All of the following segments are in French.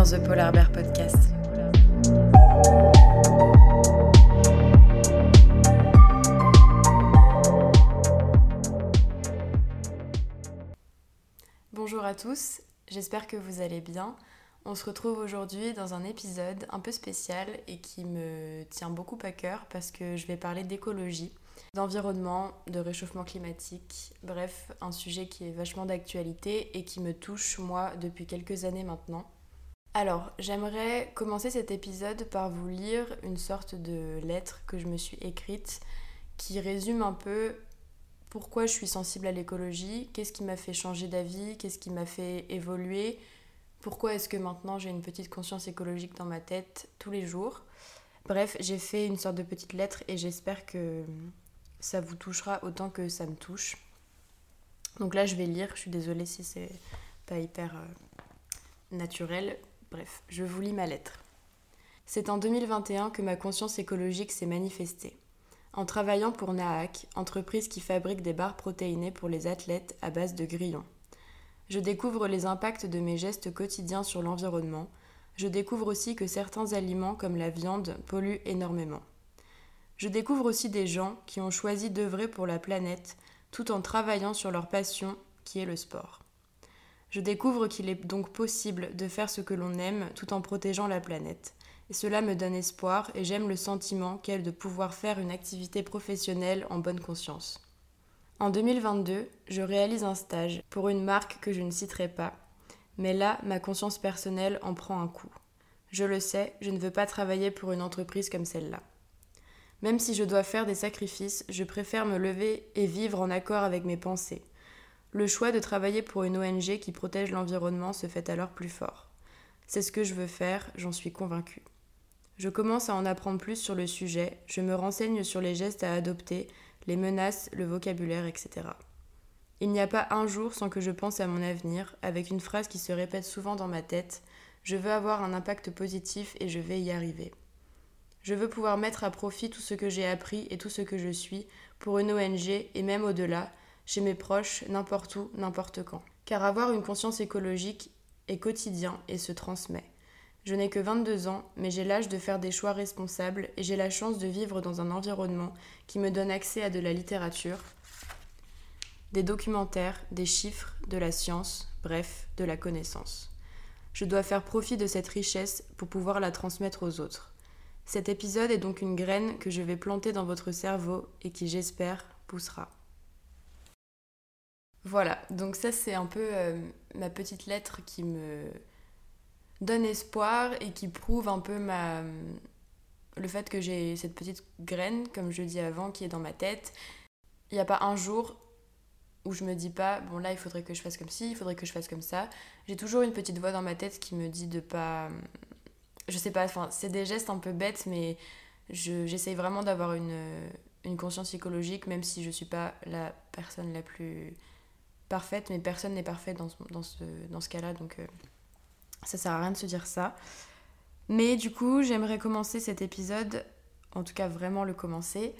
dans The Polar Bear Podcast. Bonjour à tous, j'espère que vous allez bien. On se retrouve aujourd'hui dans un épisode un peu spécial et qui me tient beaucoup à cœur parce que je vais parler d'écologie, d'environnement, de réchauffement climatique, bref, un sujet qui est vachement d'actualité et qui me touche moi depuis quelques années maintenant. Alors, j'aimerais commencer cet épisode par vous lire une sorte de lettre que je me suis écrite qui résume un peu pourquoi je suis sensible à l'écologie, qu'est-ce qui m'a fait changer d'avis, qu'est-ce qui m'a fait évoluer, pourquoi est-ce que maintenant j'ai une petite conscience écologique dans ma tête tous les jours. Bref, j'ai fait une sorte de petite lettre et j'espère que ça vous touchera autant que ça me touche. Donc là, je vais lire, je suis désolée si c'est pas hyper euh, naturel. Bref, je vous lis ma lettre. C'est en 2021 que ma conscience écologique s'est manifestée. En travaillant pour Naak, entreprise qui fabrique des barres protéinées pour les athlètes à base de grillons. Je découvre les impacts de mes gestes quotidiens sur l'environnement. Je découvre aussi que certains aliments comme la viande polluent énormément. Je découvre aussi des gens qui ont choisi d'œuvrer pour la planète tout en travaillant sur leur passion qui est le sport. Je découvre qu'il est donc possible de faire ce que l'on aime tout en protégeant la planète. Et cela me donne espoir et j'aime le sentiment qu'est de pouvoir faire une activité professionnelle en bonne conscience. En 2022, je réalise un stage pour une marque que je ne citerai pas, mais là, ma conscience personnelle en prend un coup. Je le sais, je ne veux pas travailler pour une entreprise comme celle-là. Même si je dois faire des sacrifices, je préfère me lever et vivre en accord avec mes pensées. Le choix de travailler pour une ONG qui protège l'environnement se fait alors plus fort. C'est ce que je veux faire, j'en suis convaincue. Je commence à en apprendre plus sur le sujet, je me renseigne sur les gestes à adopter, les menaces, le vocabulaire, etc. Il n'y a pas un jour sans que je pense à mon avenir, avec une phrase qui se répète souvent dans ma tête Je veux avoir un impact positif et je vais y arriver. Je veux pouvoir mettre à profit tout ce que j'ai appris et tout ce que je suis pour une ONG et même au-delà, chez mes proches, n'importe où, n'importe quand. Car avoir une conscience écologique est quotidien et se transmet. Je n'ai que 22 ans, mais j'ai l'âge de faire des choix responsables et j'ai la chance de vivre dans un environnement qui me donne accès à de la littérature, des documentaires, des chiffres, de la science, bref, de la connaissance. Je dois faire profit de cette richesse pour pouvoir la transmettre aux autres. Cet épisode est donc une graine que je vais planter dans votre cerveau et qui, j'espère, poussera. Voilà, donc ça c'est un peu euh, ma petite lettre qui me donne espoir et qui prouve un peu ma le fait que j'ai cette petite graine, comme je dis avant, qui est dans ma tête. Il n'y a pas un jour où je me dis pas, bon là il faudrait que je fasse comme ci, il faudrait que je fasse comme ça. J'ai toujours une petite voix dans ma tête qui me dit de pas... Je sais pas, enfin c'est des gestes un peu bêtes, mais j'essaye vraiment d'avoir une, conscience écologique, même si je suis pas la personne la plus parfaite, mais personne n'est parfait dans, dans ce, dans ce cas-là, donc euh, ça sert à rien de se dire ça. Mais du coup, j'aimerais commencer cet épisode, en tout cas vraiment le commencer,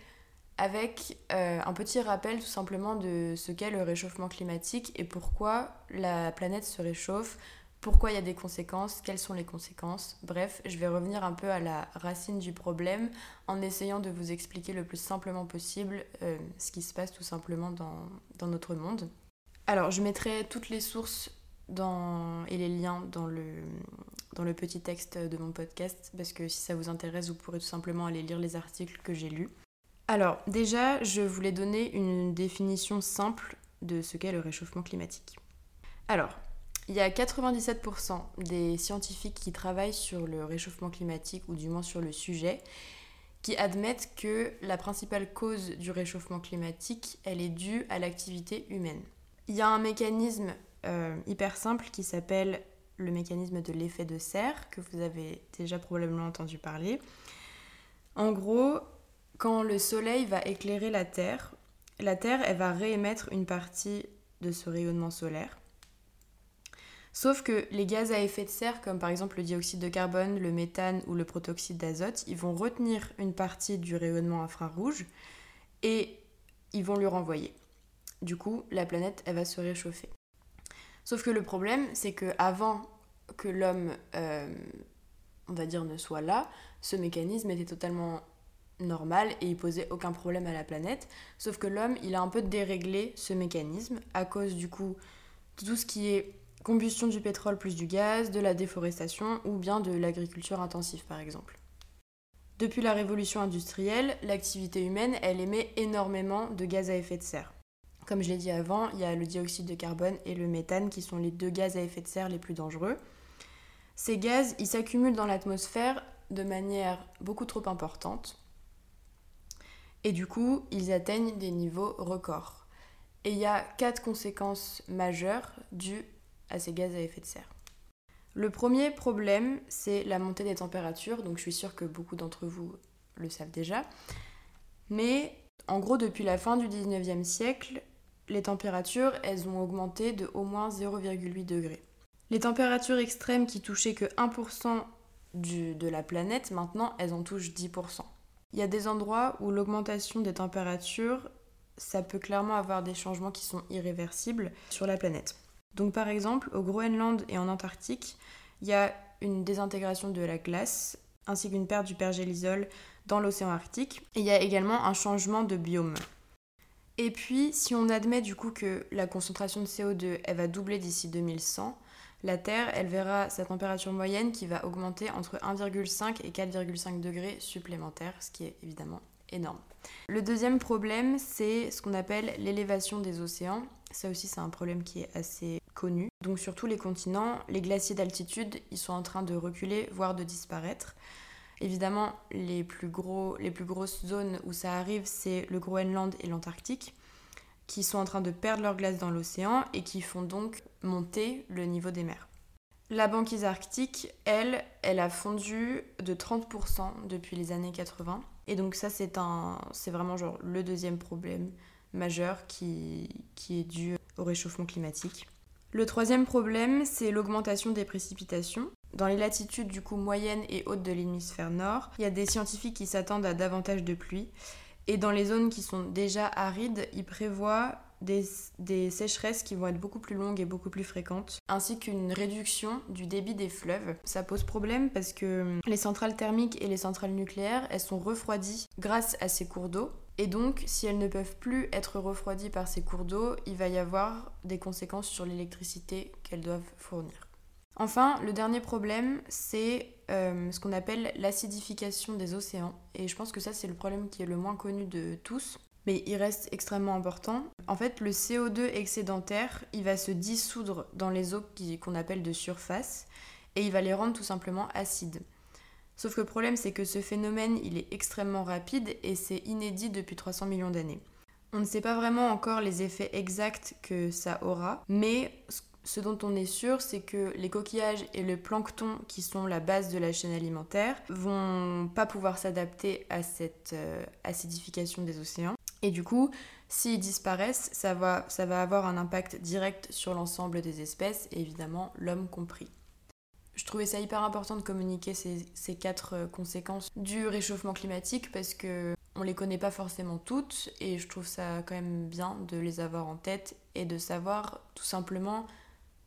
avec euh, un petit rappel tout simplement de ce qu'est le réchauffement climatique et pourquoi la planète se réchauffe, pourquoi il y a des conséquences, quelles sont les conséquences. Bref, je vais revenir un peu à la racine du problème en essayant de vous expliquer le plus simplement possible euh, ce qui se passe tout simplement dans, dans notre monde. Alors, je mettrai toutes les sources et les liens dans le, dans le petit texte de mon podcast parce que si ça vous intéresse, vous pourrez tout simplement aller lire les articles que j'ai lus. Alors, déjà, je voulais donner une définition simple de ce qu'est le réchauffement climatique. Alors, il y a 97% des scientifiques qui travaillent sur le réchauffement climatique, ou du moins sur le sujet, qui admettent que la principale cause du réchauffement climatique, elle est due à l'activité humaine. Il y a un mécanisme euh, hyper simple qui s'appelle le mécanisme de l'effet de serre, que vous avez déjà probablement entendu parler. En gros, quand le soleil va éclairer la Terre, la Terre, elle va réémettre une partie de ce rayonnement solaire. Sauf que les gaz à effet de serre, comme par exemple le dioxyde de carbone, le méthane ou le protoxyde d'azote, ils vont retenir une partie du rayonnement infrarouge et ils vont lui renvoyer. Du coup, la planète, elle va se réchauffer. Sauf que le problème, c'est que avant que l'homme, euh, on va dire, ne soit là, ce mécanisme était totalement normal et il posait aucun problème à la planète. Sauf que l'homme, il a un peu déréglé ce mécanisme à cause du coup de tout ce qui est combustion du pétrole plus du gaz, de la déforestation ou bien de l'agriculture intensive par exemple. Depuis la révolution industrielle, l'activité humaine, elle émet énormément de gaz à effet de serre. Comme je l'ai dit avant, il y a le dioxyde de carbone et le méthane qui sont les deux gaz à effet de serre les plus dangereux. Ces gaz, ils s'accumulent dans l'atmosphère de manière beaucoup trop importante. Et du coup, ils atteignent des niveaux records. Et il y a quatre conséquences majeures dues à ces gaz à effet de serre. Le premier problème, c'est la montée des températures, donc je suis sûre que beaucoup d'entre vous le savent déjà. Mais en gros, depuis la fin du 19e siècle, les températures, elles ont augmenté de au moins 0,8 degrés. Les températures extrêmes qui touchaient que 1% de la planète, maintenant, elles en touchent 10%. Il y a des endroits où l'augmentation des températures, ça peut clairement avoir des changements qui sont irréversibles sur la planète. Donc par exemple, au Groenland et en Antarctique, il y a une désintégration de la glace ainsi qu'une perte du pergélisol dans l'océan Arctique. Et il y a également un changement de biome. Et puis, si on admet du coup que la concentration de CO2 elle va doubler d'ici 2100, la Terre, elle verra sa température moyenne qui va augmenter entre 1,5 et 4,5 degrés supplémentaires, ce qui est évidemment énorme. Le deuxième problème, c'est ce qu'on appelle l'élévation des océans. Ça aussi, c'est un problème qui est assez connu. Donc sur tous les continents, les glaciers d'altitude, ils sont en train de reculer, voire de disparaître. Évidemment, les plus, grosses zones où ça arrive, c'est le Groenland et l'Antarctique, qui sont en train de perdre leur glace dans l'océan et qui font donc monter le niveau des mers. La banquise arctique, elle, elle a fondu de 30% depuis les années 80. Et donc ça, c'est un, c'est vraiment genre le deuxième problème majeur qui, qui est dû au réchauffement climatique. Le troisième problème, c'est l'augmentation des précipitations. Dans les latitudes du coup moyennes et hautes de l'hémisphère nord, il y a des scientifiques qui s'attendent à davantage de pluie. Et dans les zones qui sont déjà arides, ils prévoient des, des, sécheresses qui vont être beaucoup plus longues et beaucoup plus fréquentes, ainsi qu'une réduction du débit des fleuves. Ça pose problème parce que les centrales thermiques et les centrales nucléaires, elles sont refroidies grâce à ces cours d'eau. Et donc, si elles ne peuvent plus être refroidies par ces cours d'eau, il va y avoir des conséquences sur l'électricité qu'elles doivent fournir. Enfin, le dernier problème, c'est euh, ce qu'on appelle l'acidification des océans. Et je pense que ça, c'est le problème qui est le moins connu de tous mais il reste extrêmement important. En fait, le CO2 excédentaire, il va se dissoudre dans les eaux qu'on appelle de surface et il va les rendre tout simplement acides. Sauf que le problème, c'est que ce phénomène, il est extrêmement rapide et c'est inédit depuis 300 millions d'années. On ne sait pas vraiment encore les effets exacts que ça aura, mais ce dont on est sûr, c'est que les coquillages et le plancton, qui sont la base de la chaîne alimentaire, vont pas pouvoir s'adapter à cette euh, acidification des océans. Et du coup, s'ils disparaissent, ça va, ça va avoir un impact direct sur l'ensemble des espèces, et évidemment l'homme compris. Je trouvais ça hyper important de communiquer ces, ces, quatre euh, conséquences du réchauffement climatique parce que on les connaît pas forcément toutes et je trouve ça quand même bien de les avoir en tête et de savoir tout simplement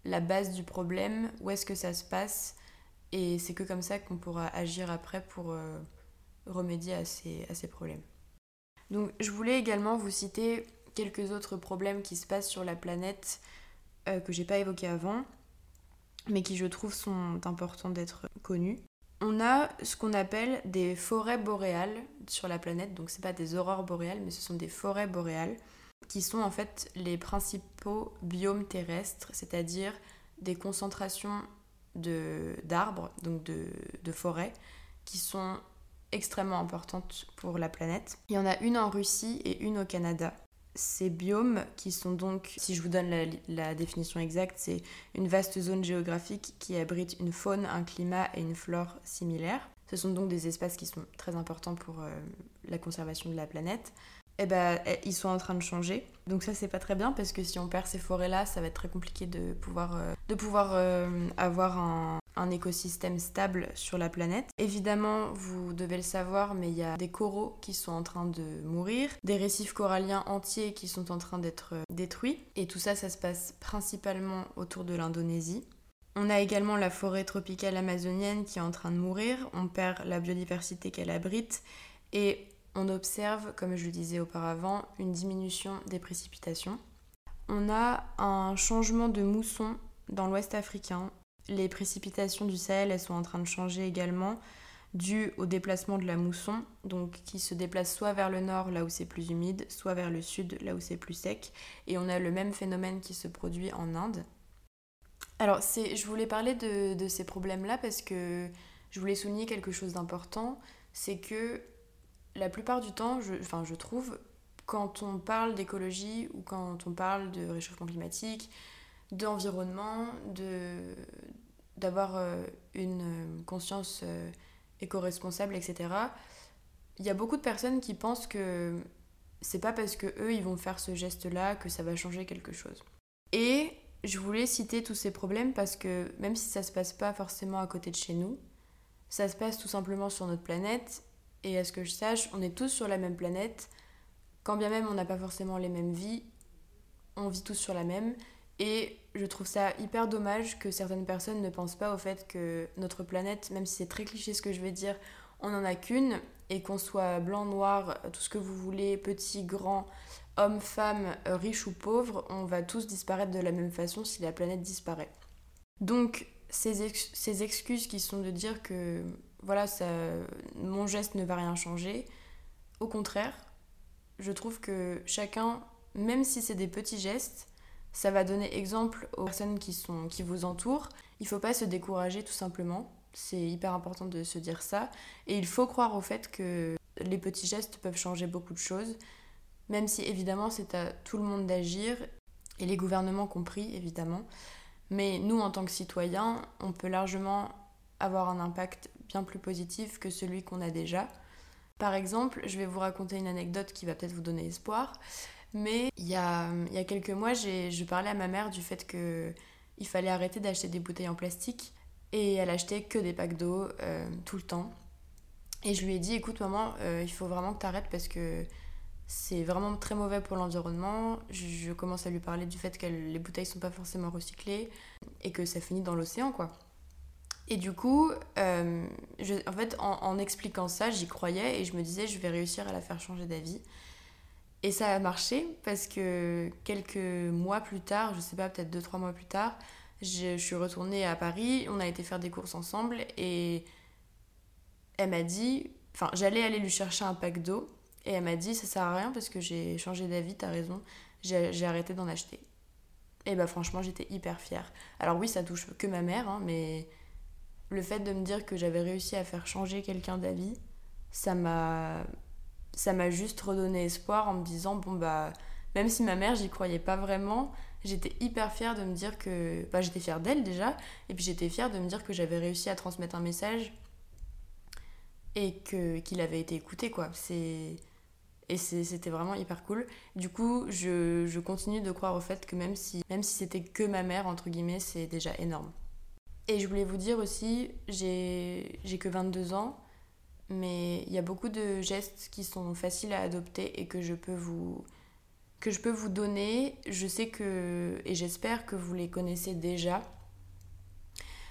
la base du problème, où est-ce que ça se passe et c'est que comme ça qu'on pourra agir après pour euh, remédier à ces, à ces problèmes. Donc je voulais également vous citer quelques autres problèmes qui se passent sur la planète euh, que j'ai pas évoqués avant, mais qui je trouve sont importants d'être connus. On a ce qu'on appelle des forêts boréales sur la planète, donc c'est pas des aurores boréales, mais ce sont des forêts boréales qui sont en fait les principaux biomes terrestres, c'est-à-dire des concentrations d'arbres, donc de, de forêts, qui sont extrêmement importante pour la planète. Il y en a une en Russie et une au Canada. Ces biomes, qui sont donc, si je vous donne la, définition exacte, c'est une vaste zone géographique qui abrite une faune, un climat et une flore similaires. Ce sont donc des espaces qui sont très importants pour euh, la conservation de la planète. Eh ben, eh, ils sont en train de changer. Donc ça, c'est pas très bien parce que si on perd ces forêts-là, ça va être très compliqué de pouvoir, euh, de pouvoir euh, avoir un, un écosystème stable sur la planète. Évidemment, vous devez le savoir, mais il y a des coraux qui sont en train de mourir, des récifs coralliens entiers qui sont en train d'être euh, détruits, et tout ça, ça se passe principalement autour de l'Indonésie. On a également la forêt tropicale amazonienne qui est en train de mourir, on perd la biodiversité qu'elle abrite et on observe, comme je le disais auparavant, une diminution des précipitations. On a un changement de mousson dans l'ouest africain. Les précipitations du Sahel, elles sont en train de changer également dû au déplacement de la mousson, donc qui se déplace soit vers le nord là où c'est plus humide, soit vers le sud là où c'est plus sec. Et on a le même phénomène qui se produit en Inde. Alors je voulais parler de, ces problèmes-là parce que je voulais souligner quelque chose d'important, c'est que la plupart du temps, je, enfin je trouve, quand on parle d'écologie ou quand on parle de réchauffement climatique, d'environnement, d'avoir euh, une conscience euh, éco-responsable, etc. Il y a beaucoup de personnes qui pensent que c'est pas parce que eux ils vont faire ce geste-là que ça va changer quelque chose. Et je voulais citer tous ces problèmes parce que même si ça se passe pas forcément à côté de chez nous, ça se passe tout simplement sur notre planète. Et à ce que je sache, on est tous sur la même planète. Quand bien même on n'a pas forcément les mêmes vies, on vit tous sur la même. Et je trouve ça hyper dommage que certaines personnes ne pensent pas au fait que notre planète, même si c'est très cliché ce que je vais dire, on n'en a qu'une et qu'on soit blanc, noir, tout ce que vous voulez, petit, grand, homme, femme, riche ou pauvre, on va tous disparaître de la même façon si la planète disparaît. Donc ces, ces excuses qui sont de dire que voilà, ça, mon geste ne va rien changer, au contraire, je trouve que chacun, même si c'est des petits gestes, ça va donner exemple aux personnes qui, qui vous entourent. Il ne faut pas se décourager tout simplement. C'est hyper important de se dire ça. Et il faut croire au fait que les petits gestes peuvent changer beaucoup de choses, même si évidemment c'est à tout le monde d'agir, et les gouvernements compris évidemment. Mais nous, en tant que citoyens, on peut largement avoir un impact bien plus positif que celui qu'on a déjà. Par exemple, je vais vous raconter une anecdote qui va peut-être vous donner espoir. Mais il y a, il y a quelques mois, je parlais à ma mère du fait qu'il fallait arrêter d'acheter des bouteilles en plastique. Et elle achetait que des packs d'eau euh, tout le temps. Et je lui ai dit, écoute maman, euh, il faut vraiment que tu arrêtes parce que c'est vraiment très mauvais pour l'environnement. Je, commence à lui parler du fait que les bouteilles sont pas forcément recyclées et que ça finit dans l'océan, quoi. Et du coup, euh, en fait, en, expliquant ça, j'y croyais et je me disais, je vais réussir à la faire changer d'avis. Et ça a marché parce que quelques mois plus tard, je sais pas, peut-être 2-3 mois plus tard, je, suis retournée à Paris, on a été faire des courses ensemble et elle m'a dit, enfin j'allais aller lui chercher un pack d'eau et elle m'a dit ça sert à rien parce que j'ai changé d'avis, t'as raison, j'ai arrêté d'en acheter. Et bah franchement j'étais hyper fière. Alors oui ça touche que ma mère, hein, mais le fait de me dire que j'avais réussi à faire changer quelqu'un d'avis, ça m'a ça m'a juste redonné espoir en me disant bon bah même si ma mère j'y croyais pas vraiment j'étais hyper fière de me dire que bah, j'étais fière d'elle déjà et puis j'étais fière de me dire que j'avais réussi à transmettre un message et que qu'il avait été écouté quoi. C'est et c'était vraiment hyper cool. Du coup je, je, continue de croire au fait que même si même si c'était que ma mère entre guillemets c'est déjà énorme et je voulais vous dire aussi j'ai que 22 ans mais il y a beaucoup de gestes qui sont faciles à adopter et que je peux vous que je peux vous donner. Je sais que et j'espère que vous les connaissez déjà.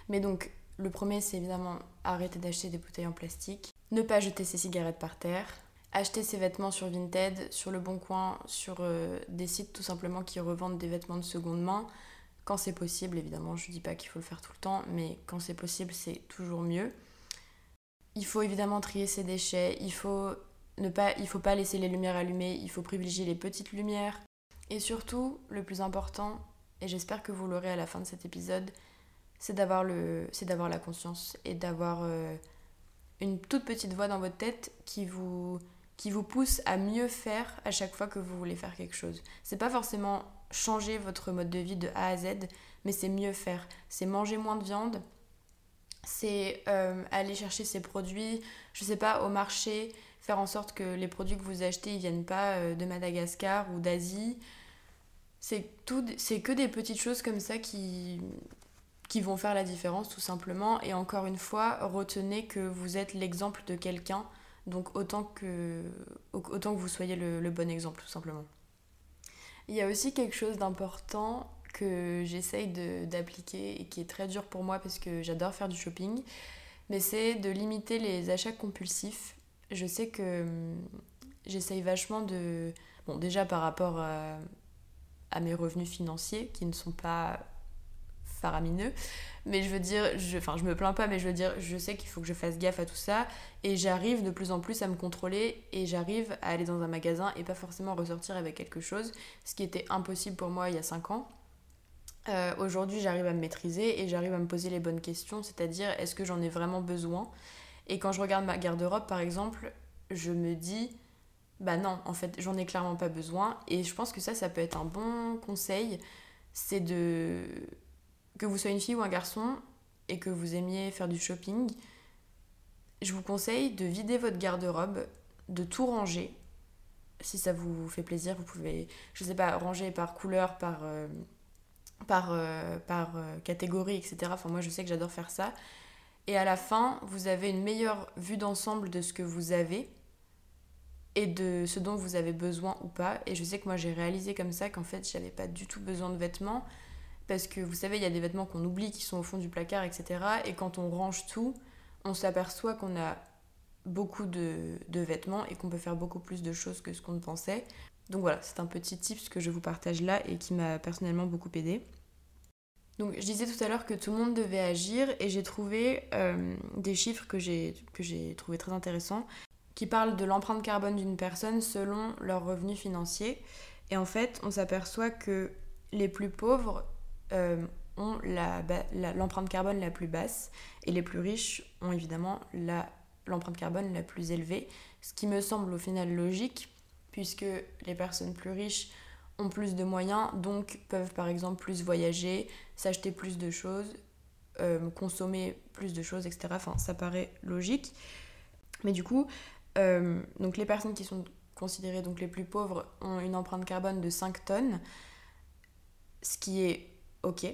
Mais donc le premier c'est évidemment arrêter d'acheter des bouteilles en plastique, ne pas jeter ses cigarettes par terre, acheter ses vêtements sur Vinted, sur le Bon Coin, sur euh, des sites tout simplement qui revendent des vêtements de seconde main. Quand c'est possible, évidemment, je ne dis pas qu'il faut le faire tout le temps, mais quand c'est possible, c'est toujours mieux. Il faut évidemment trier ses déchets, il faut ne pas, il faut pas laisser les lumières allumées, il faut privilégier les petites lumières. Et surtout, le plus important, et j'espère que vous l'aurez à la fin de cet épisode, c'est d'avoir le, c'est d'avoir la conscience et d'avoir euh, une toute petite voix dans votre tête qui vous, qui vous pousse à mieux faire à chaque fois que vous voulez faire quelque chose. C'est pas forcément changer votre mode de vie de A à Z, mais c'est mieux faire. C'est manger moins de viande, c'est euh, aller chercher ces produits, je sais pas, au marché, faire en sorte que les produits que vous achetez, ils viennent pas euh, de Madagascar ou d'Asie. C'est c'est que des petites choses comme ça qui, qui vont faire la différence tout simplement. Et encore une fois, retenez que vous êtes l'exemple de quelqu'un, donc autant que, autant que vous soyez le, le bon exemple tout simplement. Il y a aussi quelque chose d'important que j'essaye d'appliquer et qui est très dur pour moi parce que j'adore faire du shopping, mais c'est de limiter les achats compulsifs. Je sais que hum, j'essaye vachement de... Bon, déjà par rapport à, à mes revenus financiers qui ne sont pas faramineux. Mais je veux dire, je, enfin je me plains pas, mais je veux dire, je sais qu'il faut que je fasse gaffe à tout ça. Et j'arrive de plus en plus à me contrôler et j'arrive à aller dans un magasin et pas forcément ressortir avec quelque chose, ce qui était impossible pour moi il y a 5 ans. Euh, aujourd'hui, j'arrive à me maîtriser et j'arrive à me poser les bonnes questions, c'est-à-dire est-ce que j'en ai vraiment besoin? Et quand je regarde ma garde-robe, par exemple, je me dis, bah non, en fait, j'en ai clairement pas besoin. Et je pense que ça, ça peut être un bon conseil, c'est de que vous soyez une fille ou un garçon et que vous aimiez faire du shopping, je vous conseille de vider votre garde-robe, de tout ranger. Si ça vous fait plaisir, vous pouvez, je sais pas, ranger par couleur, par, euh, par, euh, par euh, catégorie, etc. Enfin, moi, je sais que j'adore faire ça. Et à la fin, vous avez une meilleure vue d'ensemble de ce que vous avez et de ce dont vous avez besoin ou pas. Et je sais que moi, j'ai réalisé comme ça qu'en fait, j'avais pas du tout besoin de vêtements parce que vous savez, il y a des vêtements qu'on oublie qui sont au fond du placard, etc. Et quand on range tout, on s'aperçoit qu'on a beaucoup de, vêtements et qu'on peut faire beaucoup plus de choses que ce qu'on ne pensait. Donc voilà, c'est un petit tips que je vous partage là et qui m'a personnellement beaucoup aidé. Donc je disais tout à l'heure que tout le monde devait agir et j'ai trouvé euh, des chiffres que j'ai trouvé très intéressants qui parlent de l'empreinte carbone d'une personne selon leurs revenus financiers. Et en fait, on s'aperçoit que les plus pauvres euh, ont l'empreinte carbone la plus basse et les plus riches ont évidemment l'empreinte carbone la plus élevée, ce qui me semble au final logique puisque les personnes plus riches ont plus de moyens, donc peuvent par exemple plus voyager, s'acheter plus de choses, euh, consommer plus de choses, etc. Enfin, ça paraît logique. Mais du coup, euh, donc les personnes qui sont considérées donc les plus pauvres ont une empreinte carbone de 5 tonnes, ce qui est ok.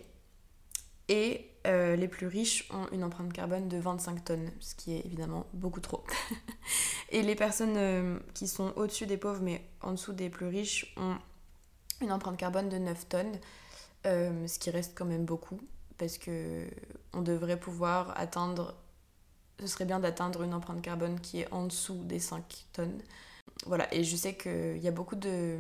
Et euh, les plus riches ont une empreinte carbone de 25 tonnes, ce qui est évidemment beaucoup trop. et les personnes euh, qui sont au-dessus des pauvres mais en dessous des plus riches ont une empreinte carbone de 9 tonnes, euh, ce qui reste quand même beaucoup, parce que on devrait pouvoir atteindre, ce serait bien d'atteindre une empreinte carbone qui est en dessous des 5 tonnes. Voilà, et je sais qu'il y a beaucoup de,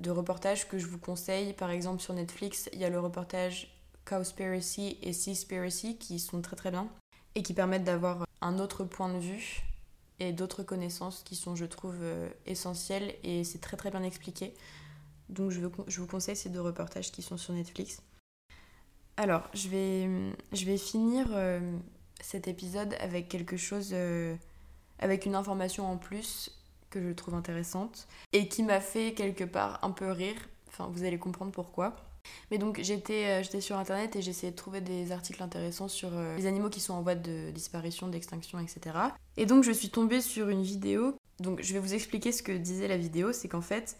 de reportages que je vous conseille. Par exemple, sur Netflix, il y a le reportage Cowspiracy et Seaspiracy qui sont très très bien et qui permettent d'avoir un autre point de vue et d'autres connaissances qui sont, je trouve, euh, essentielles et c'est très très bien expliqué. Donc je, je vous conseille ces deux reportages qui sont sur Netflix. Alors, je vais, je vais finir euh, cet épisode avec quelque chose, euh, avec une information en plus que je trouve intéressante et qui m'a fait quelque part un peu rire. Enfin, vous allez comprendre pourquoi. Mais donc j'étais euh, j'étais sur internet et j'essayais de trouver des articles intéressants sur euh, les animaux qui sont en voie de disparition, d'extinction, etc. Et donc je suis tombée sur une vidéo. Donc je vais vous expliquer ce que disait la vidéo, c'est qu'en fait,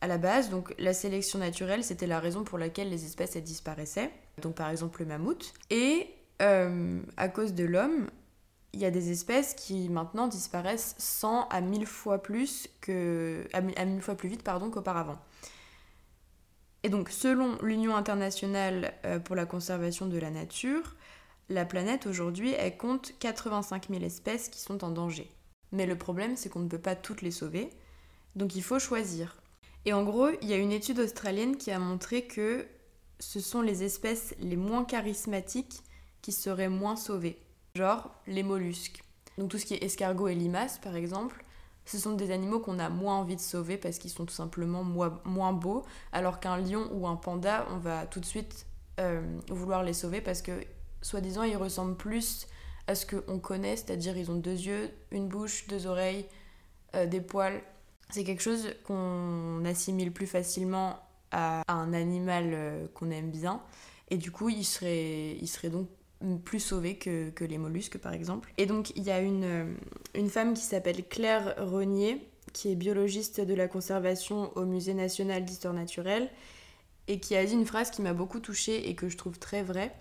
à la base, donc la sélection naturelle, c'était la raison pour laquelle les espèces disparaissaient. Donc par exemple le mammouth. Et euh, à cause de l'homme, il y a des espèces qui maintenant disparaissent 100 à 1000 fois plus à 1000 fois plus vite qu'auparavant. Et donc selon l'Union internationale euh, pour la conservation de la nature, la planète aujourd'hui elle compte 85 000 espèces qui sont en danger. Mais le problème c'est qu'on ne peut pas toutes les sauver, donc il faut choisir. Et en gros, il y a une étude australienne qui a montré que ce sont les espèces les moins charismatiques qui seraient moins sauvées genre les mollusques. Donc tout ce qui est escargot et limaces par exemple, ce sont des animaux qu'on a moins envie de sauver parce qu'ils sont tout simplement moins beaux, alors qu'un lion ou un panda, on va tout de suite euh, vouloir les sauver parce que soi-disant ils ressemblent plus à ce qu'on connaît, c'est-à-dire ils ont deux yeux, une bouche, deux oreilles, euh, des poils. C'est quelque chose qu'on assimile plus facilement à, un animal euh, qu'on aime bien. Et du coup, il serait, il serait donc plus sauvés que, les mollusques par exemple. Et donc il y a une, euh, une femme qui s'appelle Claire Renier, qui est biologiste de la conservation au Musée national d'histoire naturelle, et qui a dit une phrase qui m'a beaucoup touchée et que je trouve très vraie.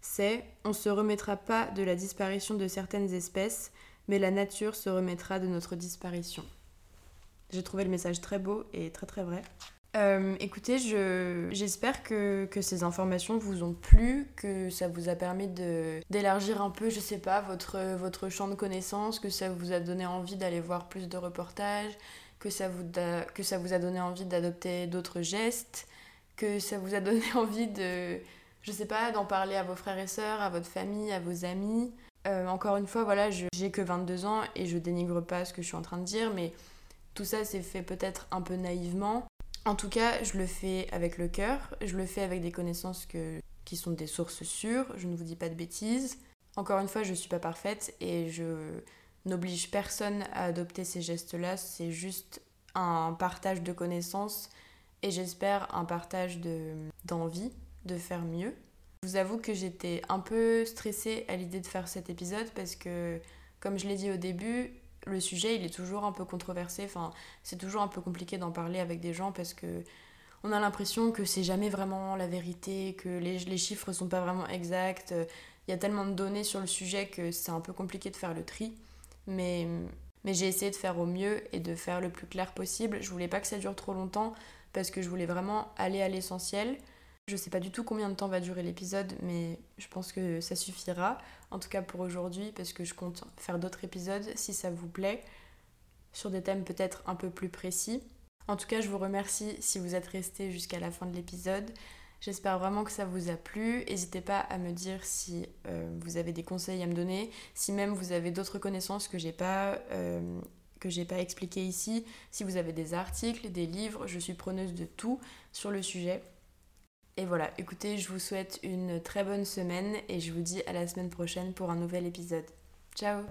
C'est On se remettra pas de la disparition de certaines espèces, mais la nature se remettra de notre disparition. J'ai trouvé le message très beau et très très vrai. Euh, écoutez, j'espère que, ces informations vous ont plu, que ça vous a permis d'élargir un peu, je sais pas, votre, votre champ de connaissances, que ça vous a donné envie d'aller voir plus de reportages, que ça vous, que ça vous a donné envie d'adopter d'autres gestes, que ça vous a donné envie de, je sais pas, d'en parler à vos frères et sœurs, à votre famille, à vos amis. Euh, encore une fois, voilà, j'ai que 22 ans et je dénigre pas ce que je suis en train de dire, mais tout ça c'est fait peut-être un peu naïvement. En tout cas, je le fais avec le cœur, je le fais avec des connaissances qui sont des sources sûres, je ne vous dis pas de bêtises. Encore une fois, je ne suis pas parfaite et je n'oblige personne à adopter ces gestes-là, c'est juste un partage de connaissances et j'espère un partage d'envie de, faire mieux. Je vous avoue que j'étais un peu stressée à l'idée de faire cet épisode parce que, comme je l'ai dit au début, le sujet il est toujours un peu controversé. Enfin, c'est toujours un peu compliqué d'en parler avec des gens parce que on a l'impression que c'est jamais vraiment la vérité, que les, les chiffres sont pas vraiment exacts. Il y a tellement de données sur le sujet que c'est un peu compliqué de faire le tri. Mais, mais j'ai essayé de faire au mieux et de faire le plus clair possible. Je voulais pas que ça dure trop longtemps parce que je voulais vraiment aller à l'essentiel. Je sais pas du tout combien de temps va durer l'épisode, mais je pense que ça suffira, en tout cas pour aujourd'hui, parce que je compte faire d'autres épisodes si ça vous plaît, sur des thèmes peut-être un peu plus précis. En tout cas, je vous remercie si vous êtes resté jusqu'à la fin de l'épisode. J'espère vraiment que ça vous a plu. N'hésitez pas à me dire si euh, vous avez des conseils à me donner, si même vous avez d'autres connaissances que j'ai pas euh, que j'ai pas expliquées ici, si vous avez des articles, des livres, je suis preneuse de tout sur le sujet. Et voilà, écoutez, je vous souhaite une très bonne semaine et je vous dis à la semaine prochaine pour un nouvel épisode. Ciao